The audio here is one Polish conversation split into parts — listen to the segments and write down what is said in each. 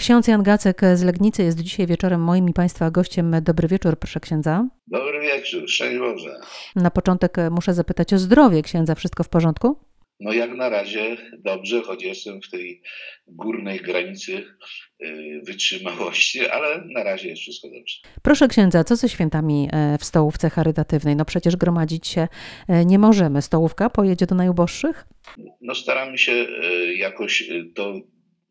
Ksiądz Jan Gacek z Legnicy jest dzisiaj wieczorem moim i Państwa gościem. Dobry wieczór, proszę księdza. Dobry wieczór, szczęść Boże. Na początek muszę zapytać o zdrowie księdza. Wszystko w porządku? No jak na razie dobrze, choć jestem w tej górnej granicy y, wytrzymałości, ale na razie jest wszystko dobrze. Proszę księdza, co ze świętami e, w stołówce charytatywnej? No przecież gromadzić się e, nie możemy. Stołówka pojedzie do najuboższych? No staramy się e, jakoś to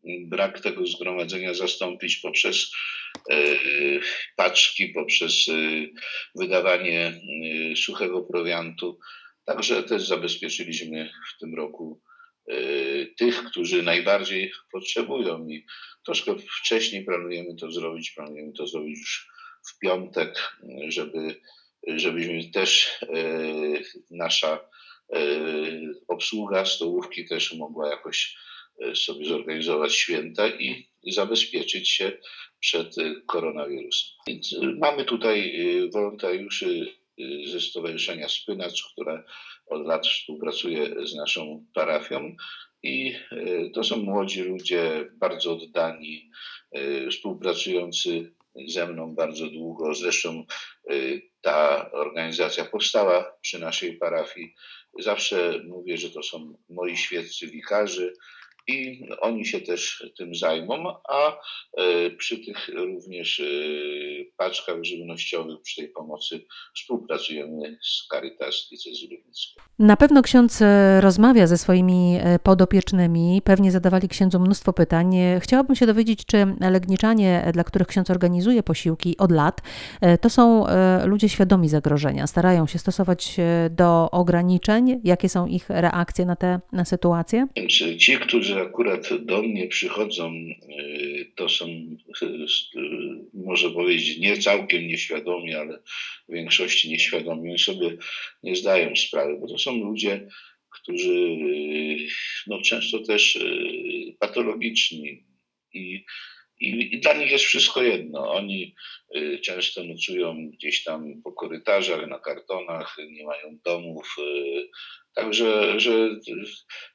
brak tego zgromadzenia zastąpić poprzez paczki, poprzez wydawanie suchego prowiantu Także też zabezpieczyliśmy w tym roku tych, którzy najbardziej potrzebują i troszkę wcześniej planujemy to zrobić. Planujemy to zrobić już w piątek, żeby, żebyśmy też nasza obsługa stołówki też mogła jakoś sobie zorganizować święta i zabezpieczyć się przed koronawirusem. Więc mamy tutaj wolontariuszy ze Stowarzyszenia Spynacz, które od lat współpracuje z naszą parafią. I e, to są młodzi ludzie, bardzo oddani, e, współpracujący ze mną bardzo długo. Zresztą e, ta organizacja powstała przy naszej parafii. Zawsze mówię, że to są moi świeccy wikarzy, i oni się też tym zajmą, a e, przy tych również e, paczkach żywnościowych, przy tej pomocy współpracujemy z Caritas Diecezji Legnickiej. Na pewno ksiądz e, rozmawia ze swoimi podopiecznymi, pewnie zadawali księdzu mnóstwo pytań. Chciałabym się dowiedzieć, czy legniczanie, dla których ksiądz organizuje posiłki od lat, to są ludzie świadomi zagrożenia, starają się stosować do ograniczeń, jakie są ich reakcje na tę na sytuację? Ci, którzy akurat do mnie przychodzą, y, to są, y, może powiedzieć, nie całkiem nieświadomi, ale w większości nieświadomi. Oni sobie nie zdają sprawy, bo to są ludzie, którzy y, no, często też patologiczni i i, I, dla nich jest wszystko jedno. Oni y, często nocują gdzieś tam po korytarzach, na kartonach, nie mają domów. Y, także że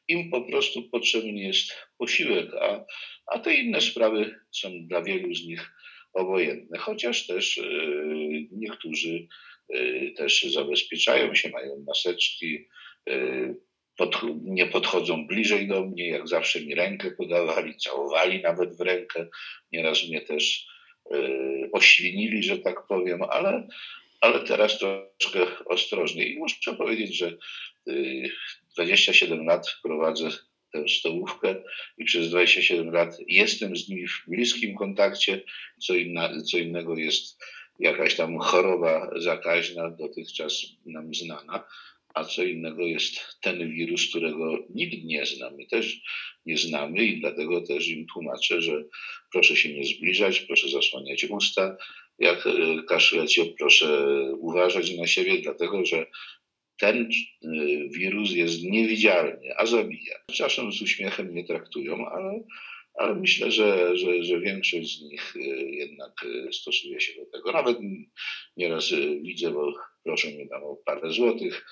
im po prostu potrzebny jest posiłek, a, a te inne sprawy są dla wielu z nich obojętne. Chociaż też y, niektórzy też zabezpieczają się, mają maseczki, nie podchodzą bliżej do mnie, jak zawsze mi rękę podawali, całowali nawet w rękę. Nieraz mnie też y, oświnili, że tak powiem, ale, ale teraz troszkę ostrożniej. I muszę powiedzieć, że y, 27 lat prowadzę tę stołówkę i przez 27 lat jestem z nimi w bliskim kontakcie. Co, inna, co innego jest jakaś tam choroba zakaźna, dotychczas nam znana a co innego jest ten wirus, którego nikt nie zna. My też nie znamy i dlatego też im tłumaczę, że proszę się nie zbliżać, proszę zasłaniać usta. Jak e, kaszlecie, proszę uważać na siebie, dlatego że ten e, wirus jest niewidzialny, a zabija. Czasem z uśmiechem nie traktują, ale, ale myślę, że, że, że większość z nich e, jednak stosuje się do tego. Nawet nieraz widzę, bo proszę mnie tam o parę złotych,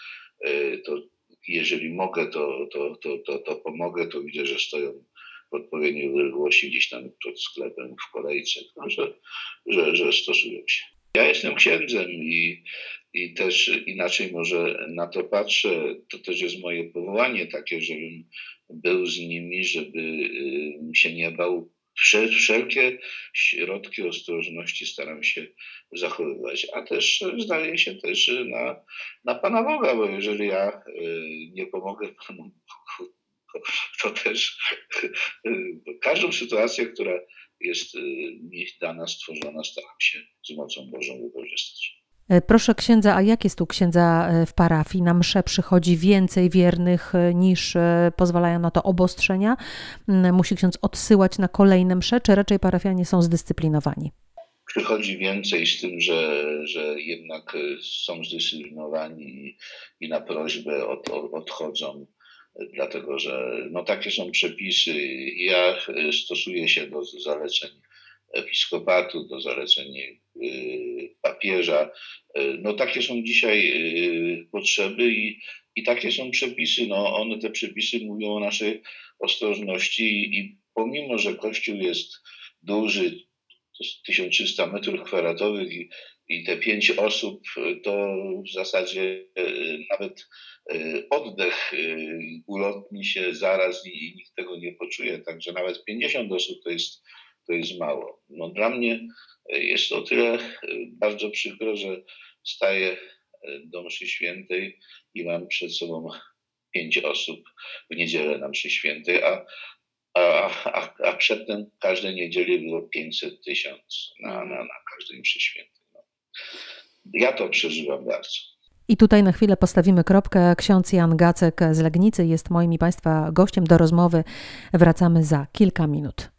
to jeżeli mogę, to, to, to, to, to pomogę, to widzę, że stoją w odpowiedniej odległości gdzieś tam przed sklepem w kolejce, no, że, że, że stosują się. Ja jestem księdzem i, i też inaczej może na to patrzę. To też jest moje powołanie takie, żebym był z nimi, żeby y, się nie bał wszelkie środki ostrożności staram się zachowywać, a też zdaje się też na, na Pana Boga, bo jeżeli ja y, nie pomogę Panu Bogu, to, to też y, każdą sytuację, która jest y, mi dana, stworzona, staram się z mocą Bożą wykorzystać. E, proszę księdza, a jak jest tu księdza e, w parafii? Na msze przychodzi więcej wiernych e, niż pozwalają na to obostrzenia? Mm, musi ksiądz odsyłać na kolejne msze, czy raczej parafianie są zdyscyplinowani? Przychodzi więcej z tym, że, że jednak są zdyscyplinowani i, na prośbę od, odchodzą, dlatego że no, takie są przepisy. Ja stosuję się do zaleceń episkopatu, do zaleceń papieża. Y, no takie są dzisiaj y, potrzeby i, i takie są przepisy. No one, te przepisy mówią o naszej ostrożności i, i pomimo, że Kościół jest duży, to jest 1300 metrów kwadratowych i, i te pięć osób to w zasadzie nawet oddech ulotni się zaraz i nikt tego nie poczuje, także nawet 50 osób to jest, to jest mało. No, dla mnie jest to o tyle bardzo przykro, że staję do mszy świętej i mam przed sobą pięć osób w niedzielę na mszy świętej, a, a, a, a przedtem każdej niedzieli było 500 tysięcy na, na, na każdej mszy świętej. No. Ja to przeżywam bardzo. I tutaj na chwilę postawimy kropkę. Ksiądz Jan Gacek z Legnicy jest moim i Państwa gościem do rozmowy. Wracamy za kilka minut.